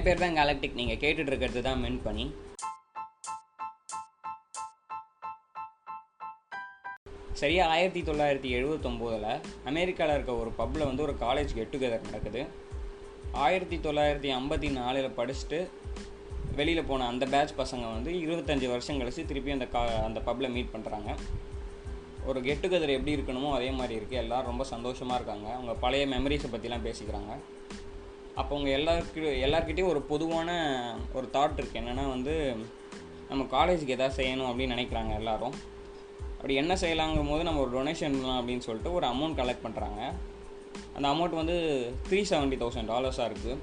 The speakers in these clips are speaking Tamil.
என் பேர் தான் கேலக்டிக் நீங்கள் கேட்டுட்டு இருக்கிறது தான் மென் பண்ணி சரியாக ஆயிரத்தி தொள்ளாயிரத்தி எழுபத்தொம்போதில் அமெரிக்காவில் இருக்க ஒரு பப்பில் வந்து ஒரு காலேஜ் கெட் டுகெதர் நடக்குது. ஆயிரத்தி தொள்ளாயிரத்தி ஐம்பத்தி நாலில் படிச்சுட்டு வெளியில் போன அந்த பேட்ச் பசங்க வந்து இருபத்தஞ்சி வருஷம் கழிச்சு திருப்பி அந்த கா அந்த பப்பில் மீட் பண்ணுறாங்க ஒரு கெட் டுகெதர் எப்படி இருக்கணுமோ அதே மாதிரி இருக்குது எல்லோரும் ரொம்ப சந்தோஷமாக இருக்காங்க. அவங்க பழைய மெமரிஸை பற்றிலாம் பேசிக்கிறாங்க. அப்போ அவங்க எல்லாருக்கு எல்லாருக்கிட்டேயும் ஒரு பொதுவான ஒரு தாட் இருக்குது என்னென்னா வந்து நம்ம காலேஜுக்கு எதாவது செய்யணும் அப்படின்னு நினைக்கிறாங்க எல்லாரும். அப்படி என்ன செய்யலாங்கும் போது நம்ம ஒரு டொனேஷன் பண்ணலாம் அப்படின்னு சொல்லிட்டு ஒரு அமௌண்ட் கலெக்ட் பண்ணுறாங்க அந்த அமௌண்ட் வந்து த்ரீ செவன்ட்டி தௌசண்ட் டாலர்ஸாக இருக்குது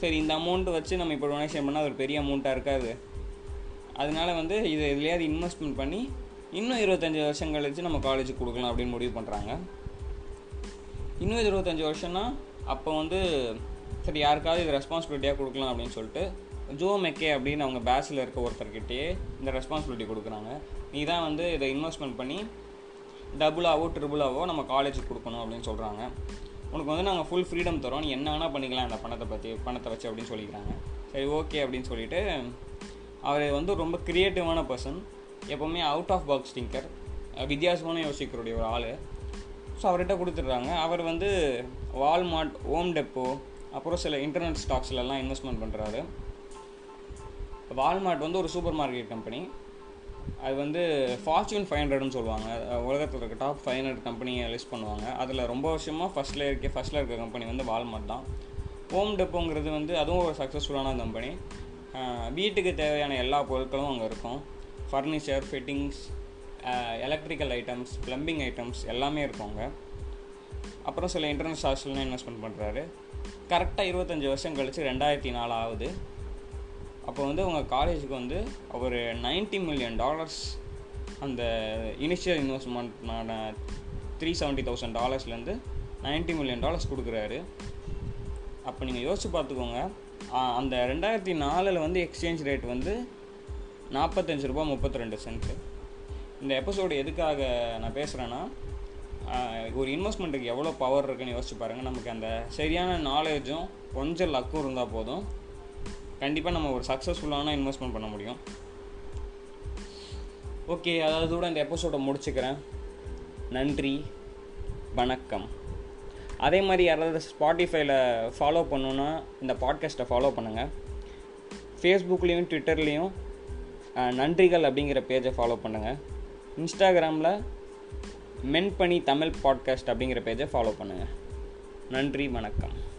சரி இந்த அமௌண்ட் வச்சு நம்ம இப்போ டொனேஷன் பண்ணால் ஒரு பெரிய அமௌண்ட்டாக இருக்காது. அதனால வந்து இது எதுலையாவது இன்வெஸ்ட்மெண்ட் பண்ணி இன்னும் இருபத்தஞ்சி வருஷம் கழிச்சு நம்ம காலேஜுக்கு கொடுக்கலாம் அப்படின்னு முடிவு பண்ணுறாங்க இன்னும் இருபத்தஞ்சி வருஷம்னா அப்போ வந்து சரி யாருக்காவது இது ரெஸ்பான்சிபிலிட்டியாக கொடுக்கலாம் அப்படின்னு சொல்லிட்டு ஜோ மெக்கே அப்படின்னு அவங்க பேஸில் இருக்க ஒருத்தர்கிட்டயே இந்த ரெஸ்பான்சிபிலிட்டி கொடுக்குறாங்க. நீ தான் வந்து இதை இன்வெஸ்ட்மெண்ட் பண்ணி டபுளாவோ ட்ரிபிளாவோ நம்ம காலேஜுக்கு கொடுக்கணும் அப்படின்னு சொல்கிறாங்க உனக்கு வந்து நாங்கள் ஃபுல் ஃப்ரீடம் தரோம். நீ என்ன வேணால் பண்ணிக்கலாம் அந்த பணத்தை பற்றி பணத்தை வச்சு அப்படின்னு சொல்லிக்கிறாங்க. சரி ஓகே அப்படின்னு சொல்லிட்டு அவர் வந்து ரொம்ப க்ரியேட்டிவான பர்சன் எப்போவுமே அவுட் ஆஃப் பாக்ஸ் திங்கர் வித்தியாசமான யோசிக்கிறோடைய ஒரு ஆள். ஸோ அவர்கிட்ட கொடுத்துட்றாங்க. அவர் வந்து வால்மார்ட் ஓம் டெப்போ அப்புறம் சில இன்டர்நெட் ஸ்டாக்ஸ்லலாம் இன்வெஸ்ட்மெண்ட் பண்ணுறாரு வால்மார்ட் வந்து ஒரு சூப்பர் மார்க்கெட் கம்பெனி அது வந்து ஃபார்ச்சூன் ஃபைவ் ஹண்ட்ரட்னு சொல்லுவாங்க. உலகத்தில் இருக்க டாப் ஃபைவ் ஹண்ட்ரட் கம்பெனியை லிஸ்ட் பண்ணுவாங்க. அதில் ரொம்ப வருஷமாக ஃபஸ்ட்டில் இருக்க ஃபஸ்ட்டில் இருக்க கம்பெனி வந்து வால்மார்ட் தான். ஹோம் டெப்போங்கிறது வந்து அதுவும் ஒரு சக்ஸஸ்ஃபுல்லான கம்பெனி வீட்டுக்கு தேவையான எல்லா பொருட்களும் அங்கே இருக்கும். Furniture fittings electrical items plumbing items எல்லாமே இருக்கும் அங்கே. அப்புறம் சில இன்டர்நெட் ஸ்டாக்ஸ்லாம் இன்வெஸ்ட்மெண்ட் பண்ணுறாரு கரெக்டாக இருபத்தஞ்சி வருஷம் கழித்து ரெண்டாயிரத்தி நாலு ஆகுது. அப்போ வந்து உங்கள் காலேஜுக்கு வந்து ஒரு நைன்ட்டி மில்லியன் டாலர்ஸ் அந்த இனிஷியல் இன்வெஸ்ட்மெண்ட்னான த்ரீ செவன்ட்டி தௌசண்ட் டாலர்ஸ்லேருந்து நைன்ட்டி மில்லியன் டாலர்ஸ் கொடுக்குறாரு. அப்போ நீங்கள் யோசிச்சு பார்த்துக்கோங்க. அந்த ரெண்டாயிரத்தி நாலில் வந்து எக்ஸ்சேஞ்ச் ரேட் வந்து நாற்பத்தஞ்சு ரூபா முப்பத்தி ரெண்டு சென்ட்டு இந்த எபிசோடு எதுக்காக நான் பேசுகிறேன்னா ஒரு இன்வெஸ்ட்மெண்ட்டுக்கு எவ்வளோ பவர் இருக்குன்னு யோசிச்சு பாருங்கள் நமக்கு அந்த சரியான நாலேஜும் கொஞ்சம் லக்கும் இருந்தால் போதும். கண்டிப்பாக நம்ம ஒரு சக்ஸஸ்ஃபுல்லான இன்வெஸ்ட்மெண்ட் பண்ண முடியும். ஓகே அதாவது கூட இந்த எபிசோடை முடிச்சுக்கிறேன். நன்றி வணக்கம். அதே மாதிரி யாராவது ஸ்பாட்டிஃபைல ஃபாலோ பண்ணணுன்னா இந்த பாட்காஸ்ட்டை ஃபாலோ பண்ணுங்கள் ஃபேஸ்புக்லேயும் ட்விட்டர்லேயும் நன்றிகள் அப்படிங்கிற பேஜை ஃபாலோ பண்ணுங்கள் இன்ஸ்டாகிராமில் மென்பணி தமிழ் பாட்காஸ்ட் அப்படிங்கிற பேஜை ஃபாலோ பண்ணுங்கள் நன்றி வணக்கம்.